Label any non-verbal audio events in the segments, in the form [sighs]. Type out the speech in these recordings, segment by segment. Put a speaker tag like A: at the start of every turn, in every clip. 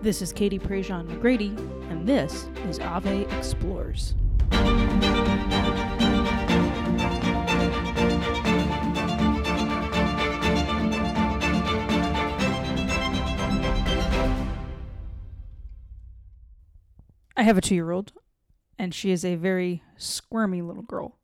A: This is Katie Prejean McGrady, and this is Ave Explores. I have a two year old, and she is a very squirmy little girl.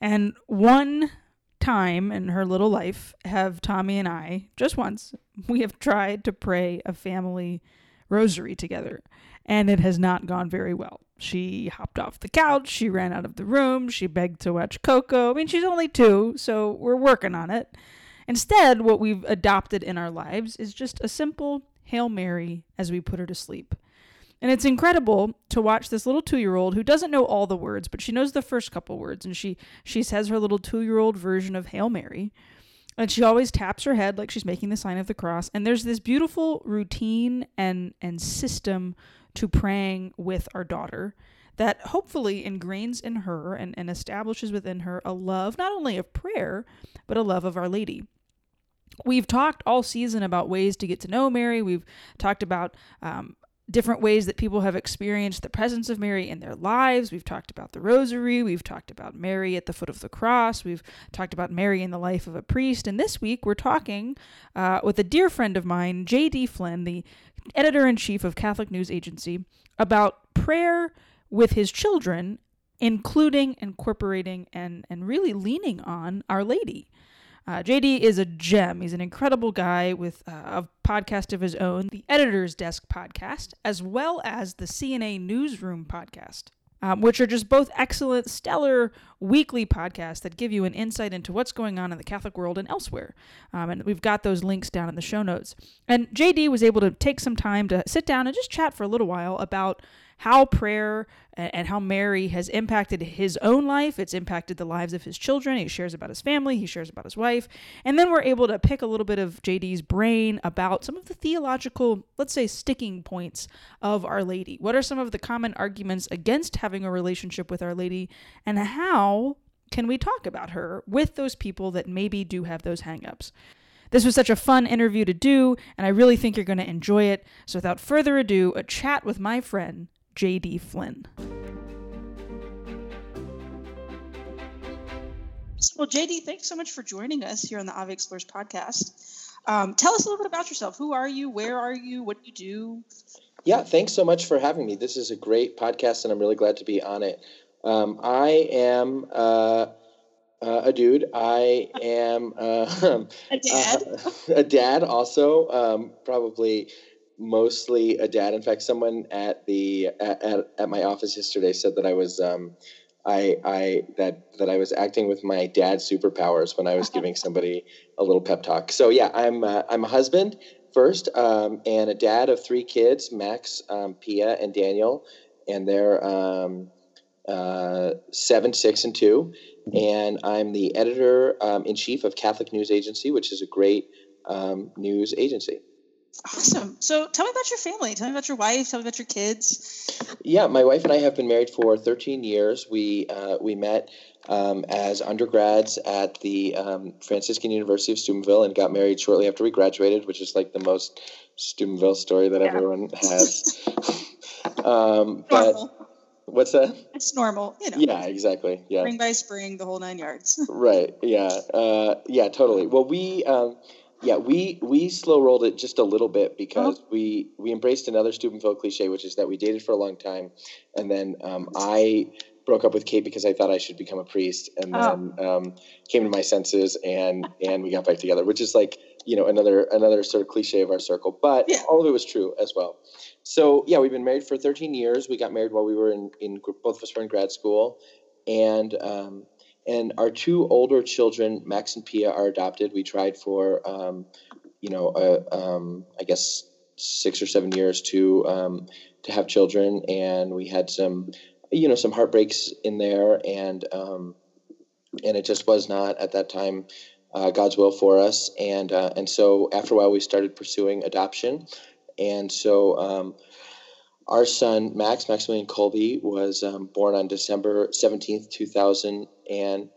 A: And one time in her little life have Tommy and I, just once, we have tried to pray a family rosary together, and it has not gone very well. She hopped off the couch, she ran out of the room, she begged to watch Coco. I mean, she's only two, so we're working on it. Instead, what we've adopted in our lives is just a simple Hail Mary as we put her to sleep. And it's incredible to watch this little two-year-old who doesn't know all the words, but she knows the first couple words, and she she says her little two-year-old version of Hail Mary, and she always taps her head like she's making the sign of the cross. And there's this beautiful routine and and system to praying with our daughter that hopefully ingrains in her and, and establishes within her a love not only of prayer, but a love of Our Lady. We've talked all season about ways to get to know Mary. We've talked about um, different ways that people have experienced the presence of Mary in their lives. We've talked about the rosary. We've talked about Mary at the foot of the cross. We've talked about Mary in the life of a priest. And this week we're talking uh, with a dear friend of mine, J.D. Flynn, the editor in chief of Catholic News Agency, about prayer with his children, including, incorporating, and, and really leaning on Our Lady. Uh, JD is a gem. He's an incredible guy with uh, a podcast of his own, the Editor's Desk podcast, as well as the CNA Newsroom podcast um, which are just both excellent, stellar weekly podcasts that give you an insight into what's going on in the Catholic world and elsewhere. Um, and we've got those links down in the show notes. And JD was able to take some time to sit down and just chat for a little while about how prayer and how Mary has impacted his own life. It's impacted the lives of his children. He shares about his family, he shares about his wife. And then we're able to pick a little bit of JD's brain about some of the theological, let's say, sticking points of Our Lady. What are some of the common arguments against having a relationship with Our Lady? And how can we talk about her with those people that maybe do have those hangups? This was such a fun interview to do, and I really think you're going to enjoy it. So, without further ado, a chat with my friend, J.D. Flynn. Well, JD, thanks so much for joining us here on the Ave Explores podcast. Um, tell us a little bit about yourself. Who are you? Where are you? What do you do?
B: Yeah, thanks so much for having me. This is a great podcast, and I'm really glad to be on it. Um, I am uh, uh, a dude. I am uh, [laughs]
A: a dad. [laughs]
B: a dad, also. Um, probably mostly a dad. In fact, someone at the at, at, my office yesterday said that I was um, I I that that I was acting with my dad's superpowers when I was giving [laughs] somebody a little pep talk. So yeah, I'm uh, I'm a husband first um, and a dad of three kids: Max, um, Pia, and Daniel, and they're um, uh, seven, six, and two. And I'm the editor um, in chief of Catholic News Agency, which is a great um, news agency.
A: Awesome. So tell me about your family. Tell me about your wife. Tell me about your kids.
B: Yeah, my wife and I have been married for 13 years. We uh, we met um, as undergrads at the um, Franciscan University of Steubenville and got married shortly after we graduated, which is like the most Steubenville story that yeah. everyone [laughs] has. um, but what's that?
A: It's normal, you know.
B: Yeah, exactly. Yeah.
A: Spring by spring, the whole nine yards. [laughs]
B: right. Yeah. Uh, yeah. Totally. Well, we um, yeah, we we slow rolled it just a little bit because oh. we we embraced another Steubenville cliche, which is that we dated for a long time, and then um, I broke up with Kate because I thought I should become a priest, and then oh. um, came to my senses, and and we got back together, which is like you know another another sort of cliche of our circle, but yeah. all of it was true as well. So yeah, we've been married for 13 years. We got married while we were in in both of us were in grad school, and um, and our two older children, Max and Pia, are adopted. We tried for, um, you know, uh, I guess six or seven years to um, to have children, and we had some, you know, some heartbreaks in there, and um, and it just was not at that time uh, God's will for us, and uh, and so after a while we started pursuing adoption, and so um, our son, Max, Maximilian Kolbe, was um, born on December 17th, 2011.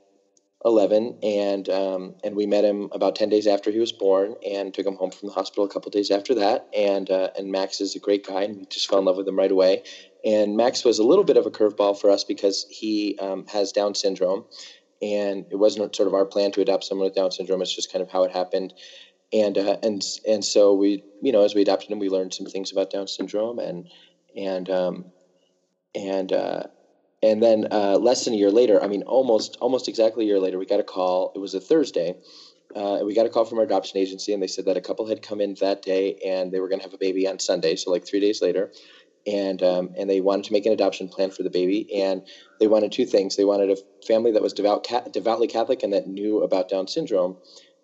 B: and um, and we met him about 10 days after he was born and took him home from the hospital a couple days after that. And uh, and Max is a great guy and we just fell in love with him right away. And Max was a little bit of a curveball for us because he um, has Down syndrome and it wasn't sort of our plan to adopt someone with Down syndrome. It's just kind of how it happened. And uh, and and so we you know as we adopted him we learned some things about Down syndrome and and um, and uh, and then uh, less than a year later, I mean, almost almost exactly a year later, we got a call. It was a Thursday. Uh, we got a call from our adoption agency, and they said that a couple had come in that day, and they were going to have a baby on Sunday, so like three days later, and um, and they wanted to make an adoption plan for the baby, and they wanted two things. They wanted a family that was devout, devoutly Catholic, and that knew about Down syndrome.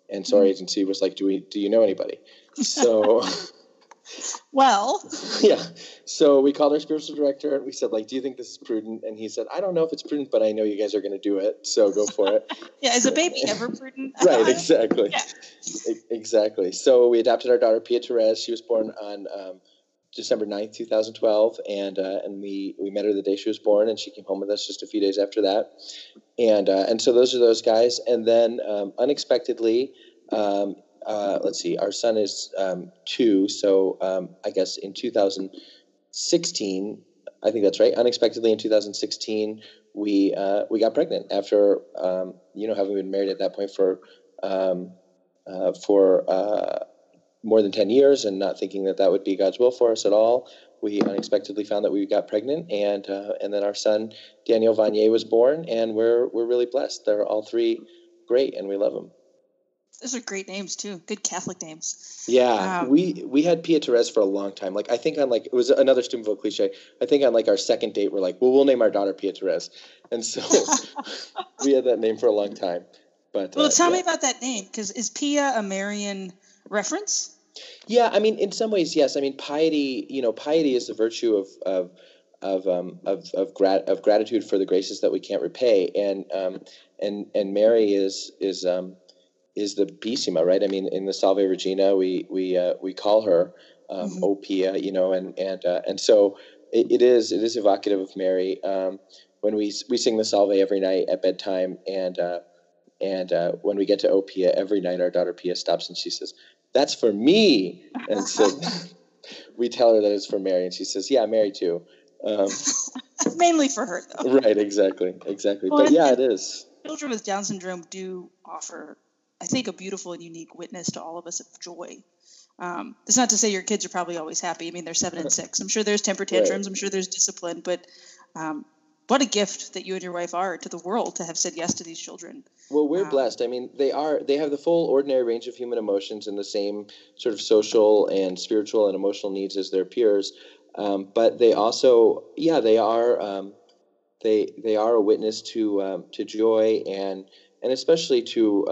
B: And so our mm-hmm. agency was like, "Do we? Do you know anybody?" So [laughs]
A: well, [laughs]
B: yeah. So we called our spiritual director and we said, like, do you think this is prudent? And he said, I don't know if it's prudent, but I know you guys are going to do it, so go for it. [laughs]
A: yeah, is a baby ever prudent? [laughs]
B: right, exactly, yeah. exactly. So we adopted our daughter Pia Therese. She was born on um, December 9th, 2012, and uh, and we we met her the day she was born, and she came home with us just a few days after that, and uh, and so those are those guys, and then um, unexpectedly. Um, uh, let's see, our son is um, two, so um, I guess in 2016, I think that's right. Unexpectedly, in 2016, we uh, we got pregnant after um, you know having been married at that point for um, uh, for uh, more than 10 years and not thinking that that would be God's will for us at all. We unexpectedly found that we got pregnant, and uh, and then our son Daniel Vanier was born, and we're we're really blessed. They're all three great, and we love them.
A: Those are great names too. Good Catholic names.
B: Yeah, um, we we had Pia Therese for a long time. Like I think on like it was another Steubenville cliche. I think on like our second date, we're like, well, we'll name our daughter Pia Therese, and so [laughs] we had that name for a long time. But
A: well, uh, tell yeah. me about that name because is Pia a Marian reference?
B: Yeah, I mean, in some ways, yes. I mean, piety. You know, piety is the virtue of of of um, of of, grat- of gratitude for the graces that we can't repay, and um, and and Mary is is um, is the Pissima, right? I mean, in the Salve Regina, we we uh, we call her um, mm-hmm. O pia, you know, and and uh, and so it, it is it is evocative of Mary. Um, when we we sing the Salve every night at bedtime, and uh, and uh, when we get to O pia every night, our daughter Pia stops and she says, "That's for me," and so [laughs] we tell her that it's for Mary, and she says, "Yeah, Mary too." Um, [laughs]
A: Mainly for her, though.
B: Right, exactly, exactly. Well, but yeah, it is.
A: Children with Down syndrome do offer I think, a beautiful and unique witness to all of us of joy. Um, it's not to say your kids are probably always happy. I mean, they're seven and six. I'm sure there's temper tantrums. I'm sure there's discipline, but um, what a gift that you and your wife are to the world to have said yes to these children.
B: Well, we're um, blessed. I mean, they are. They have the full ordinary range of human emotions and the same sort of social and spiritual and emotional needs as their peers. Um, but they also, yeah, they are. Um, they they are a witness to um, to joy and and especially to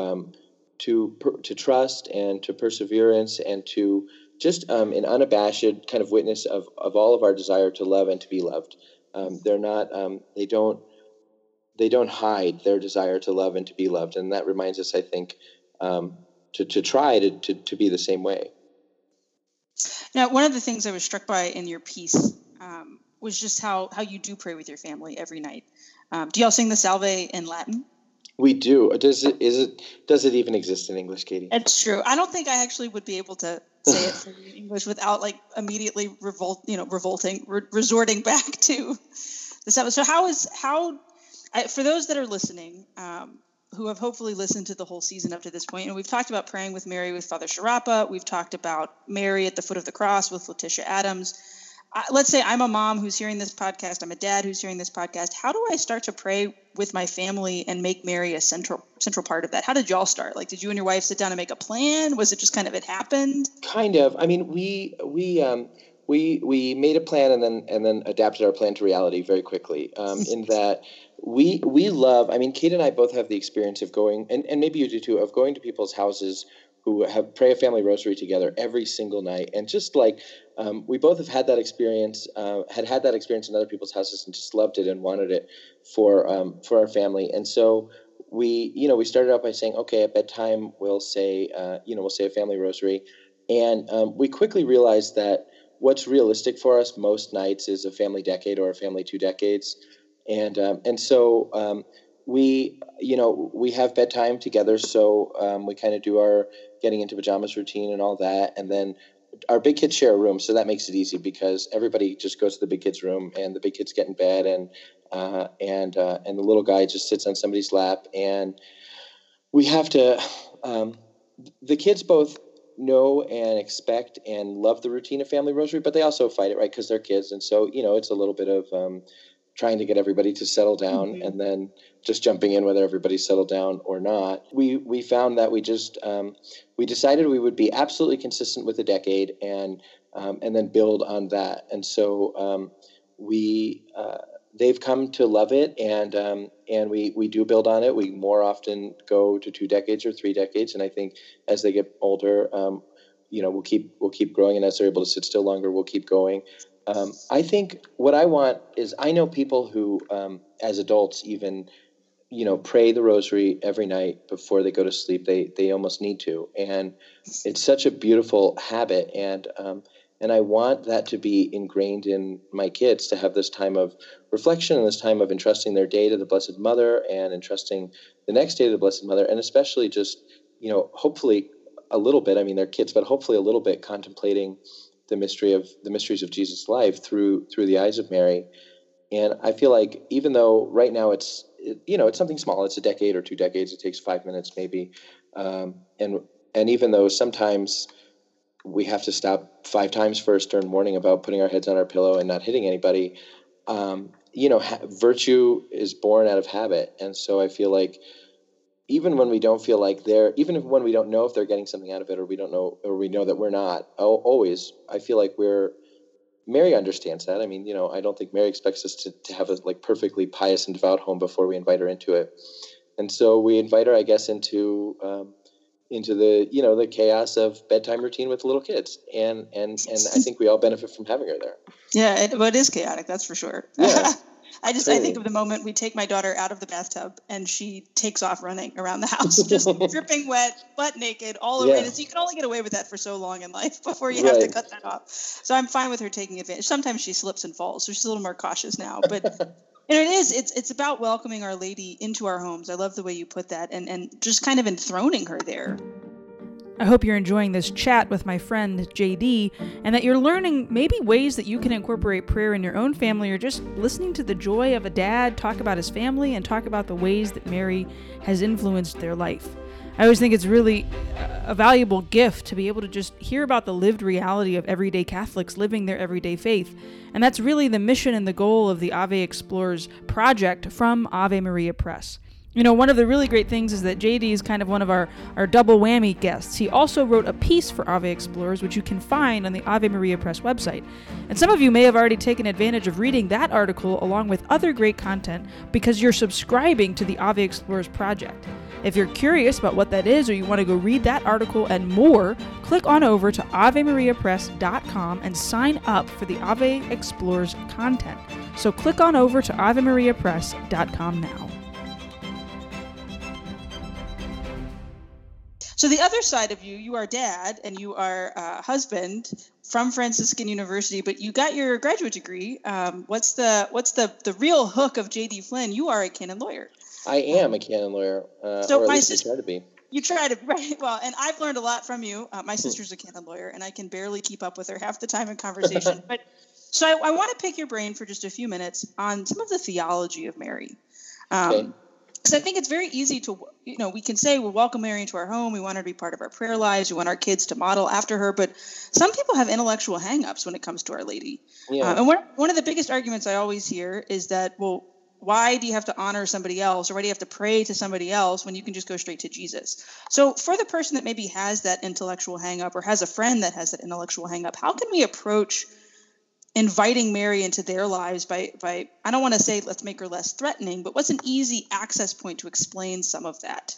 B: to to trust and to perseverance and to just um, an unabashed kind of witness of, of all of our desire to love and to be loved. Um, they're not um, they don't they don't hide their desire to love and to be loved, and that reminds us, I think, um, to to try to, to to be the same way.
A: Now, one of the things I was struck by in your piece um, was just how how you do pray with your family every night. Um, do y'all sing the Salve in Latin?
B: We do. Does it is it does it even exist in English, Katie?
A: It's true. I don't think I actually would be able to say it in English without like immediately revolt, you know, revolting, re- resorting back [laughs] to the seven. So how is how I, for those that are listening, um, who have hopefully listened to the whole season up to this point, and we've talked about praying with Mary with Father Sharapa. We've talked about Mary at the foot of the cross with Leticia Adams let's say I'm a mom who's hearing this podcast, I'm a dad who's hearing this podcast. How do I start to pray with my family and make Mary a central central part of that? How did y'all start? Like, did you and your wife sit down and make a plan? Was it just kind of it happened?
B: Kind of. I mean, we we um, we we made a plan and then and then adapted our plan to reality very quickly. Um, in [laughs] that we we love. I mean, Kate and I both have the experience of going, and, and maybe you do too, of going to people's houses who have pray a family rosary together every single night and just like um, we both have had that experience uh, had had that experience in other people's houses and just loved it and wanted it for um, for our family. And so we you know we started out by saying okay at bedtime we'll say uh, you know we'll say a family rosary. And um, we quickly realized that what's realistic for us most nights is a family decade or a family two decades. And um, and so um, we, you know, we have bedtime together, so um, we kind of do our getting into pajamas routine and all that, and then our big kids share a room, so that makes it easy because everybody just goes to the big kids' room, and the big kids get in bed, and uh, and uh, and the little guy just sits on somebody's lap, and we have to. Um, the kids both know and expect and love the routine of family rosary, but they also fight it, right? Because they're kids, and so you know it's a little bit of um, trying to get everybody to settle down, mm-hmm. and then just jumping in whether everybody's settled down or not. We we found that we just um, we decided we would be absolutely consistent with the decade, and um, and then build on that, and so um, we. Uh, they've come to love it, and um, and we we do build on it. We more often go to two decades or three decades, and I think as they get older, um, you know, we'll keep we'll keep growing, and as they're able to sit still longer, we'll keep going. Um, I think what I want is I know people who, um, as adults, even you know, pray the rosary every night before they go to sleep. They they almost need to, and it's such a beautiful habit. And um, and I want that to be ingrained in my kids to have this time of reflection and this time of entrusting their day to the Blessed Mother and entrusting the next day to the Blessed Mother, and especially just, you know, hopefully a little bit, I mean, they're kids, but hopefully a little bit contemplating the mystery of the mysteries of Jesus' life through through the eyes of Mary. And I feel like even though right now it's you know it's something small, it's a decade or two decades, it takes five minutes maybe, um, and and even though sometimes we have to stop five times first during warning about putting our heads on our pillow and not hitting anybody. Um, you know, ha- virtue is born out of habit, and so I feel like even when we don't feel like they're, even if when we don't know if they're getting something out of it, or we don't know, or we know that we're not, always, I feel like we're. Mary understands that. I mean, you know, I don't think Mary expects us to, to have a like perfectly pious and devout home before we invite her into it, and so we invite her, I guess, into um, into the you know the chaos of bedtime routine with little kids and and and i [laughs] think we all benefit from having her there
C: yeah it, well, it is chaotic that's for sure yeah. [laughs] I just totally. I think of the moment we take my daughter out of the bathtub and she takes off running around the house, [laughs] just dripping wet, butt naked, all over. Yeah. So you can only get away with that for so long in life [laughs] before you right. have to cut that off. So I'm fine with her taking advantage. Sometimes she slips and falls, so she's a little more cautious now. But [laughs] And it is. It's it's about welcoming Our Lady into our homes. I love the way you put that, and and just kind of enthroning her there.
A: I hope you're enjoying this chat with my friend JD and that you're learning maybe ways that you can incorporate prayer in your own family or just listening to the joy of a dad talk about his family and talk about the ways that Mary has influenced their life. I always think it's really uh, a valuable gift to be able to just hear about the lived reality of everyday Catholics living their everyday faith. And that's really the mission and the goal of the Ave Explorers project from Ave Maria Press. You know, one of the really great things is that JD is kind of one of our, our double whammy guests. He also wrote a piece for Ave Explorers, which you can find on the Ave Maria Press website. And some of you may have already taken advantage of reading that article along with other great content because you're subscribing to the Ave Explorers project. If you're curious about what that is or you want to go read that article and more, click on over to AveMariaPress.com and sign up for the Ave Explorers content. So click on over to AveMariaPress.com now.
C: So the other side of you, you are dad and you are uh, husband from Franciscan University, but you got your graduate degree. Um, what's the what's the the real hook of JD Flynn? You are a canon lawyer.
B: I am a canon lawyer, uh, so least sister, try to be.
C: You try to [laughs] right well, and I've learned a lot from you. Uh, my hmm. sister's a canon lawyer, and I can barely keep up with her half the time in conversation. [laughs] but so I, I want to pick your brain for just a few minutes on some of the theology of Mary. Um, okay because I think it's very easy to, you know, we can say we welcome Mary into our home, we want her to be part of our prayer lives, we want our kids to model after her, but some people have intellectual hangups when it comes to Our Lady. Yeah. Uh, and one, one of the biggest arguments I always hear is that, well, why do you have to honor somebody else or why do you have to pray to somebody else when you can just go straight to Jesus? So, for the person that maybe has that intellectual hangup or has a friend that has that intellectual hangup, how can we approach inviting Mary into their lives by by I don't want to say let's make her less threatening, but what's an easy access point to explain some of that?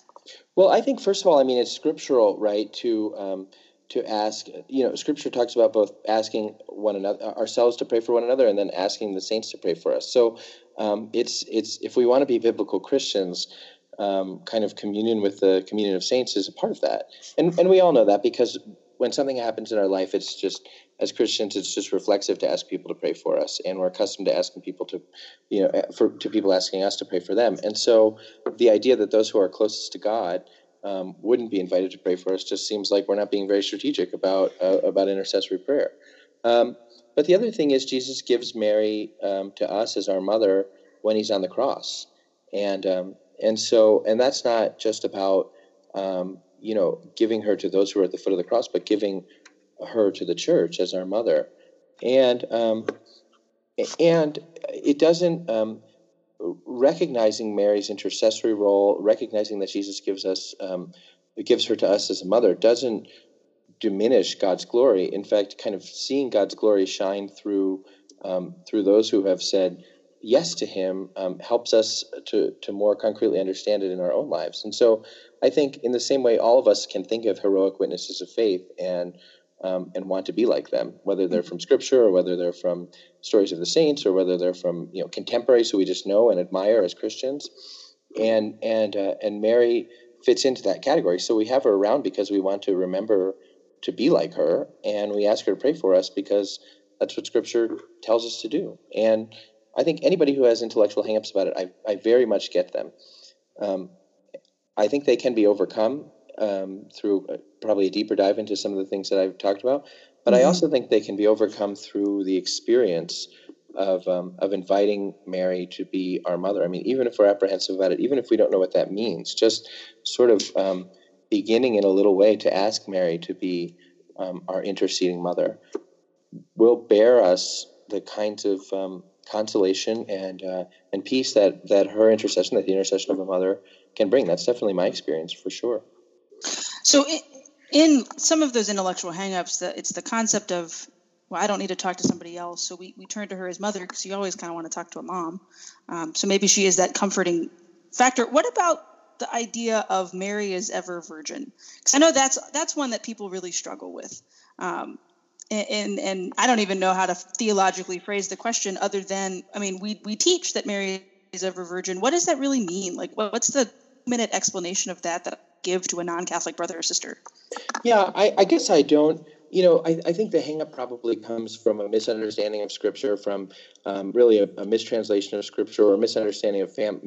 B: Well, I think first of all, I mean it's scriptural, right? To um, to ask, you know, Scripture talks about both asking one another ourselves to pray for one another, and then asking the saints to pray for us. So um, it's it's if we want to be biblical Christians. Um, kind of communion with the communion of saints is a part of that, and and we all know that because when something happens in our life, it's just as Christians, it's just reflexive to ask people to pray for us, and we're accustomed to asking people to, you know, for to people asking us to pray for them. And so, the idea that those who are closest to God um, wouldn't be invited to pray for us just seems like we're not being very strategic about uh, about intercessory prayer. Um, but the other thing is, Jesus gives Mary um, to us as our mother when he's on the cross, and um, and so and that's not just about um, you know giving her to those who are at the foot of the cross, but giving her to the church as our mother, and um, and it doesn't um, recognizing Mary's intercessory role, recognizing that Jesus gives us um, gives her to us as a mother, doesn't diminish God's glory. In fact, kind of seeing God's glory shine through um, through those who have said yes to Him um, helps us to to more concretely understand it in our own lives. And so, I think in the same way, all of us can think of heroic witnesses of faith and um, and want to be like them, whether they're from Scripture or whether they're from stories of the saints or whether they're from you know contemporaries who we just know and admire as Christians. And and uh, and Mary fits into that category. So we have her around because we want to remember to be like her, and we ask her to pray for us because that's what Scripture tells us to do. And I think anybody who has intellectual hangups about it, I, I very much get them. Um, I think they can be overcome um, through uh, probably a deeper dive into some of the things that I've talked about. But mm-hmm. I also think they can be overcome through the experience of um, of inviting Mary to be our mother. I mean, even if we're apprehensive about it, even if we don't know what that means, just sort of um, beginning in a little way to ask Mary to be um, our interceding mother will bear us the kinds of um, consolation and uh, and peace that that her intercession, that the intercession of a mother, can bring. That's definitely my experience for sure.
A: So, in, in some of those intellectual hangups, that it's the concept of, well, I don't need to talk to somebody else. So we, we turn to her as mother because you always kind of want to talk to a mom. Um, so maybe she is that comforting factor. What about the idea of Mary is ever virgin? Because I know that's that's one that people really struggle with. Um, and, and, I don't even know how to theologically phrase the question other than I mean we we teach that Mary is ever virgin. What does that really mean? Like what, what's the minute explanation of that that give to a non-Catholic brother or sister?
B: Yeah, I, I guess I don't. You know, I, I think the hangup probably comes from a misunderstanding of Scripture, from um, really a, a, mistranslation of Scripture or a misunderstanding of fam,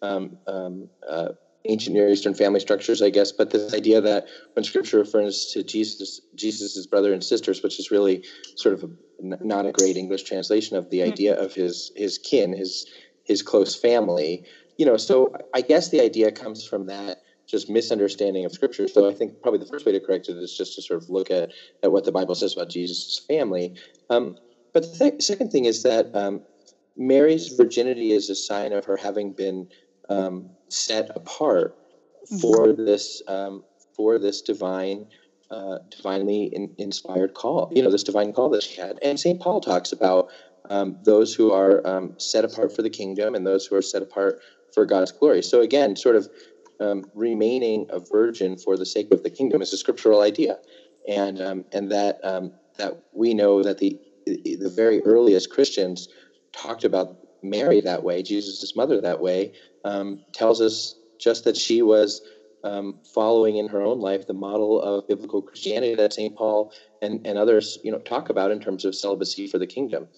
B: um, um, uh, ancient Near Eastern family structures, I guess. But this idea that when Scripture refers to Jesus, Jesus's brother and sisters, which is really sort of a, not a great English translation of the idea of his his kin, his his close family. You know, so I guess the idea comes from that just misunderstanding of scripture. So I think probably the first way to correct it is just to sort of look at, at what the Bible says about Jesus' family. Um, but the th- second thing is that um, Mary's virginity is a sign of her having been um, set apart for mm-hmm. this um, for this divine. Uh, divinely in, inspired call, you know, this divine call that she had. And St. Paul talks about um, those who are um, set apart for the kingdom and those who are set apart for God's glory. So again, sort of um, remaining a virgin for the sake of the kingdom is a scriptural idea, and um, and that um, that we know that the the very earliest Christians talked about Mary that way, Jesus' mother that way, um, tells us just that she was um, following in her own life the model of biblical Christianity that St. Paul and, and others you know talk about in terms of celibacy for the kingdom.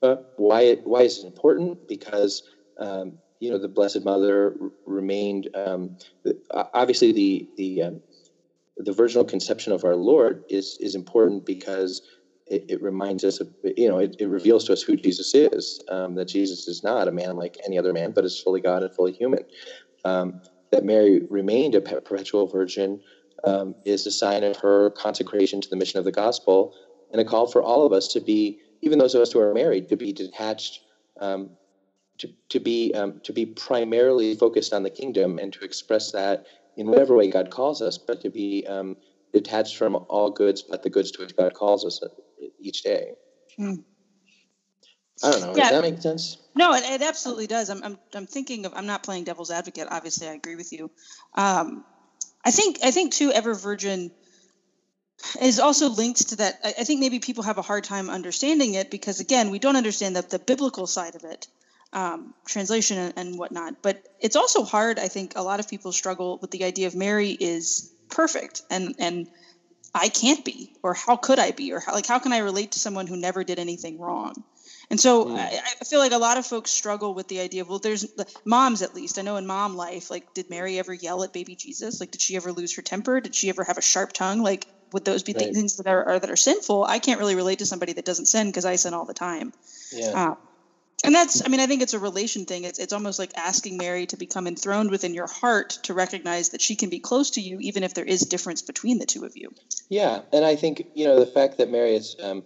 B: But why why is it important? Because um, you know the Blessed Mother remained um, obviously the the um, the virginal conception of our Lord is is important because it, it reminds us of you know it, it, reveals to us who Jesus is um, that Jesus is not a man like any other man but is fully God and fully human. Um, that Mary remained a perpetual virgin um, is a sign of her consecration to the mission of the gospel and a call for all of us to be even those of us who are married to be detached um, to, to be um, to be primarily focused on the kingdom and to express that in whatever way God calls us, but to be um, detached from all goods but the goods to which God calls us each day. Hmm. I don't know. Yeah. Does that make sense?
A: No, it, it absolutely does. I'm, I'm, I'm thinking of. I'm not playing devil's advocate. Obviously, I agree with you. Um, I think I think too. Ever Virgin is also linked to that. I, I think maybe people have a hard time understanding it because again, we don't understand the, the biblical side of it um, translation and, and whatnot. But it's also hard. I think a lot of people struggle with the idea of Mary is perfect, and and I can't be, or how could I be, or how, like how can I relate to someone who never did anything wrong? And so mm. I, I, feel like a lot of folks struggle with the idea of well, there's moms at least. I know in mom life, like did Mary ever yell at baby Jesus? Like did she ever lose her temper? Did she ever have a sharp tongue? Like would those be right. things that are, are, that are sinful? I can't really relate to somebody that doesn't sin because I sin all the time.
B: Yeah. Uh,
A: and that's i mean i think it's a relation thing. It's, it's almost like asking mary to become enthroned within your heart to recognize that she can be close to you even if there is difference between the two of you.
B: Yeah and i think you know the fact that mary is um,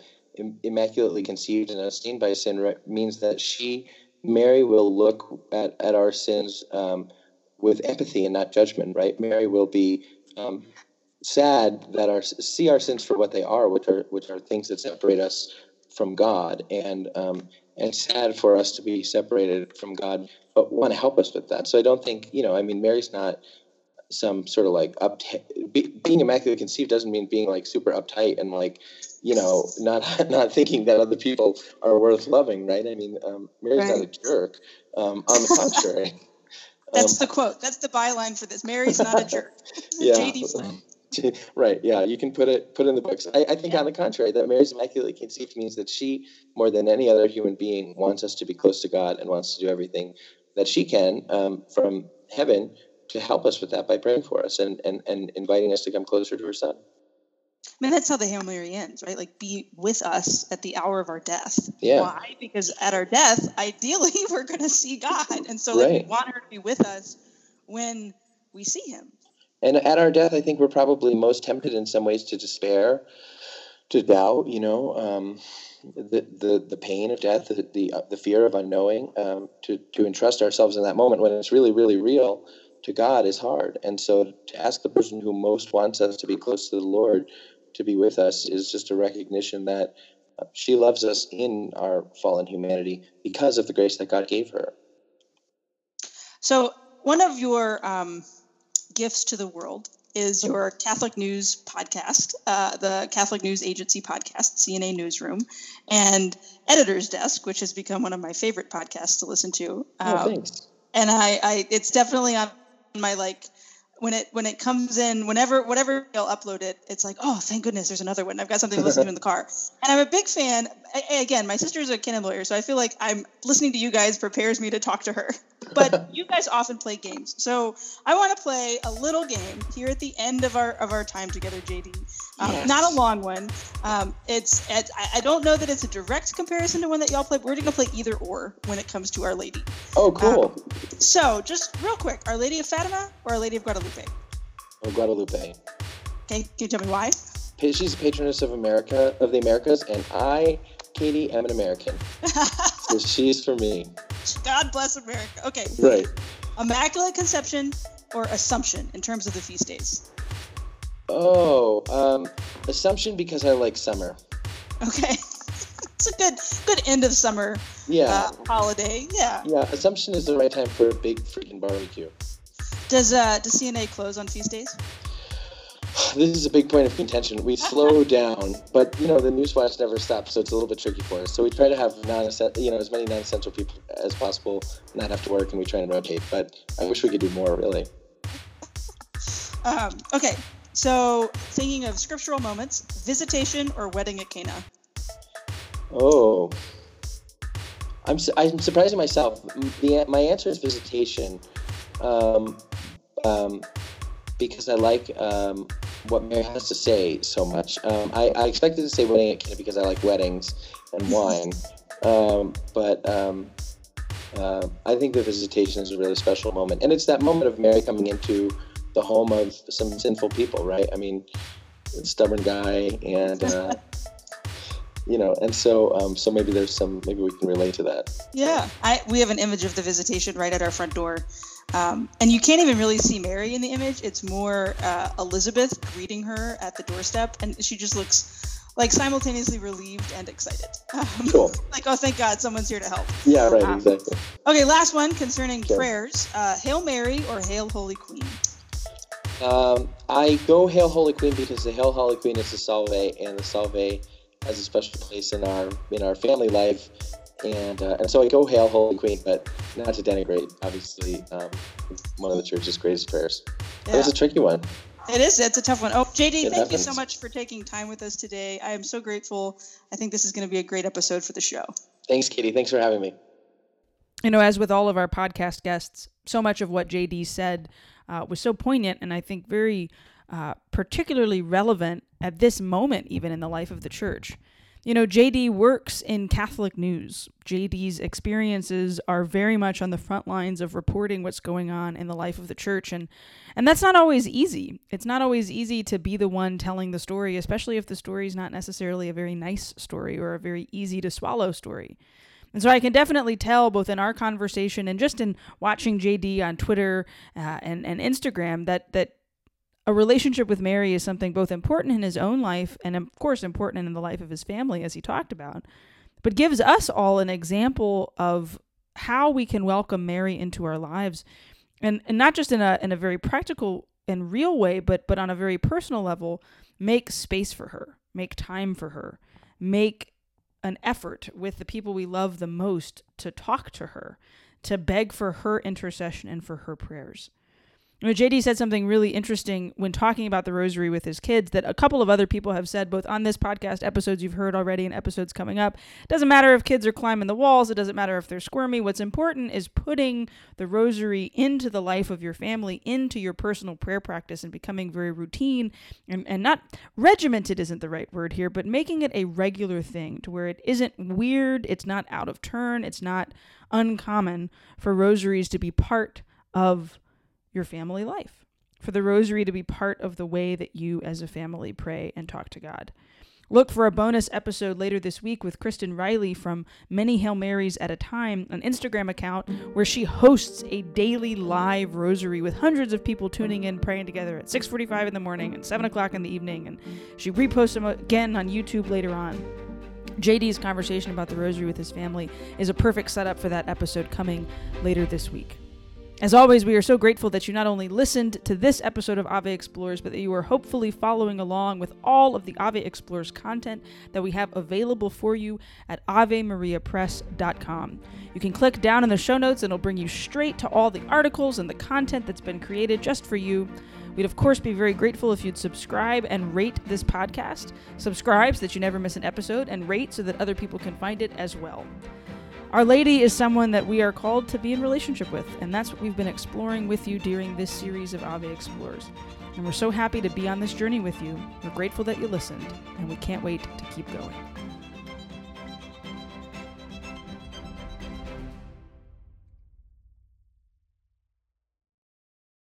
B: immaculately conceived and unseen by sin means that she mary will look at, at our sins um, with empathy and not judgment right? Mary will be um, sad that our see our sins for what they are which are which are things that separate us from god. And um, and sad for us to be separated from God, but want to help us with that. So I don't think, you know, I mean, Mary's not some sort of like up be, being immaculately conceived doesn't mean being like super uptight and like you know not [laughs] not thinking that other people are worth loving right? I mean um, mary's right. not a jerk. Um, on the contrary. [laughs]
A: That's um, the quote. That's the byline for this. Mary's not a jerk. [laughs]
B: Yeah [laughs] right. Yeah, you can put it put it in the books. I, I think, yeah. on the contrary, that Mary's immaculately conceived means that she, more than any other human being, wants us to be close to God and wants to do everything that she can um, from heaven to help us with that by praying for us and, and and inviting us to come closer to her Son.
A: I mean, that's how the Hail Mary ends, right? Like, be with us at the hour of our death.
B: Yeah.
A: Why? Because at our death, ideally, [laughs] we're going to see God, and so like, we want her to be with us when we see Him.
B: And at our death, I think we're probably most tempted in some ways to despair, to doubt. You know, um, the, the the pain of death, the the, uh, the fear of unknowing, um, to to entrust ourselves in that moment when it's really really real to God is hard. And so to ask the person who most wants us to be close to the Lord to be with us is just a recognition that uh, she loves us in our fallen humanity because of the grace that God gave her.
A: So one of your um gifts to the world is your Catholic News podcast, uh, the Catholic News Agency podcast, CNA Newsroom, and Editor's Desk, which has become one of my favorite podcasts to listen to.
B: Oh, um, thanks.
A: And I, I, it's definitely on my like when it when it comes in whenever whatever you'll upload it it's like oh thank goodness there's another one. I've got something to listen to in the car. And i'm a big fan again my sister's a canon lawyer so i feel like i'm listening to you guys prepares me to talk to her. But [laughs] you guys often play games so i want to play a little game here at the end of our of our time together jd um, yes. not a long one um, it's, it's I, don't know that it's a direct comparison to one that y'all play but we're gonna play either or when it comes to our lady
B: oh cool um,
A: so just real quick our lady of fatima or our lady of guadalupe Guadalupe?
B: Oh, Guadalupe.
A: Okay, can you tell me why?
B: She's a patroness of America, of the Americas, and I, Katie, am an American. [laughs] so she's for me.
A: God bless America. Okay.
B: Right.
A: Immaculate Conception or Assumption in terms of the feast days?
B: Oh, um, Assumption because I like summer.
A: Okay. [laughs] it's a good good end of summer
B: yeah.
A: Uh, holiday. Yeah.
B: Yeah, Assumption is the right time for a big freaking barbecue.
A: Does uh, does CNA close on feast days? [sighs]
B: This is a big point of contention. We [laughs] slow down, but you know the newsflash never stops, so it's a little bit tricky for us. So we try to have non you know as many non-essential people as possible not have to work, and we try and rotate. But I wish we could do more, really. [laughs]
A: Um, okay, so thinking of scriptural moments, visitation or wedding at Cana.
B: Oh, I'm I'm surprising myself. The, my answer is visitation. Um, um, because I like um, what Mary has to say so much. Um, I, I, expected to say wedding at Cana because I like weddings and [laughs] wine, um, but um, uh, I think the visitation is a really special moment, and it's that moment of Mary coming into the home of some sinful people, right? I mean, stubborn guy, and uh, [laughs] you know, and so um, so maybe there's some maybe we can relate to that.
A: Yeah, I we have an image of the visitation right at our front door. Um, and you can't even really see Mary in the image. It's more uh, Elizabeth greeting her at the doorstep, and she just looks like simultaneously relieved and excited.
B: Um, cool. [laughs]
A: like, oh, thank God, someone's here to help.
B: Yeah, right, um, exactly.
A: Okay, last one concerning okay. prayers: uh, Hail Mary or Hail Holy Queen.
B: Um, I go Hail Holy Queen because the Hail Holy Queen is the Salve, and the Salve has a special place in our in our family life and uh, and so I go hail Holy Queen, but not to denigrate, obviously, um, one of the church's greatest prayers. Yeah. It was a tricky one.
C: It is. It's a tough one. Oh, JD,
B: It
C: thank you so much for taking time with us today. I am so grateful. I think this is going to be a great episode for the show.
B: Thanks, Katie. Thanks for having me.
A: you know, as with all of our podcast guests, so much of what JD said uh, was so poignant and I think very uh, particularly relevant at this moment, even in the life of the church. You know, JD works in Catholic news. JD's experiences are very much on the front lines of reporting what's going on in the life of the church and and that's not always easy. It's not always easy to be the one telling the story, especially if the story is not necessarily a very nice story or a very easy to swallow story. And so I can definitely tell both in our conversation and just in watching JD on Twitter uh, and, and Instagram that, that a relationship with Mary is something both important in his own life and, of course, important in the life of his family, as he talked about, but gives us all an example of how we can welcome Mary into our lives. And, and not just in a, in a very practical and real way, but, but on a very personal level, make space for her, make time for her, make an effort with the people we love the most to talk to her, to beg for her intercession and for her prayers. JD said something really interesting when talking about the rosary with his kids that a couple of other people have said, both on this podcast, episodes you've heard already, and episodes coming up. It doesn't matter if kids are climbing the walls, it doesn't matter if they're squirmy. What's important is putting the rosary into the life of your family, into your personal prayer practice, and becoming very routine and, and not regimented isn't the right word here, but making it a regular thing to where it isn't weird, it's not out of turn, it's not uncommon for rosaries to be part of your family life, for the rosary to be part of the way that you as a family pray and talk to God. Look for a bonus episode later this week with Kristen Riley from Many Hail Marys at a Time, an Instagram account where she hosts a daily live rosary with hundreds of people tuning in, praying together at 6:45 in the morning and 7 o'clock in the evening, and she reposts them again on YouTube later on. JD's conversation about the rosary with his family is a perfect setup for that episode coming later this week. As always, we are so grateful that you not only listened to this episode of Ave Explorers, but that you are hopefully following along with all of the Ave Explorers content that we have available for you at AveMariaPress.com. You can click down in the show notes and it'll bring you straight to all the articles and the content that's been created just for you. We'd, of course, be very grateful if you'd subscribe and rate this podcast. Subscribe so that you never miss an episode, and rate so that other people can find it as well. Our Lady is someone that we are called to be in relationship with, and that's what we've been exploring with you during this series of Ave Explorers. And we're so happy to be on this journey with you. We're grateful that you listened, and we can't wait to keep going.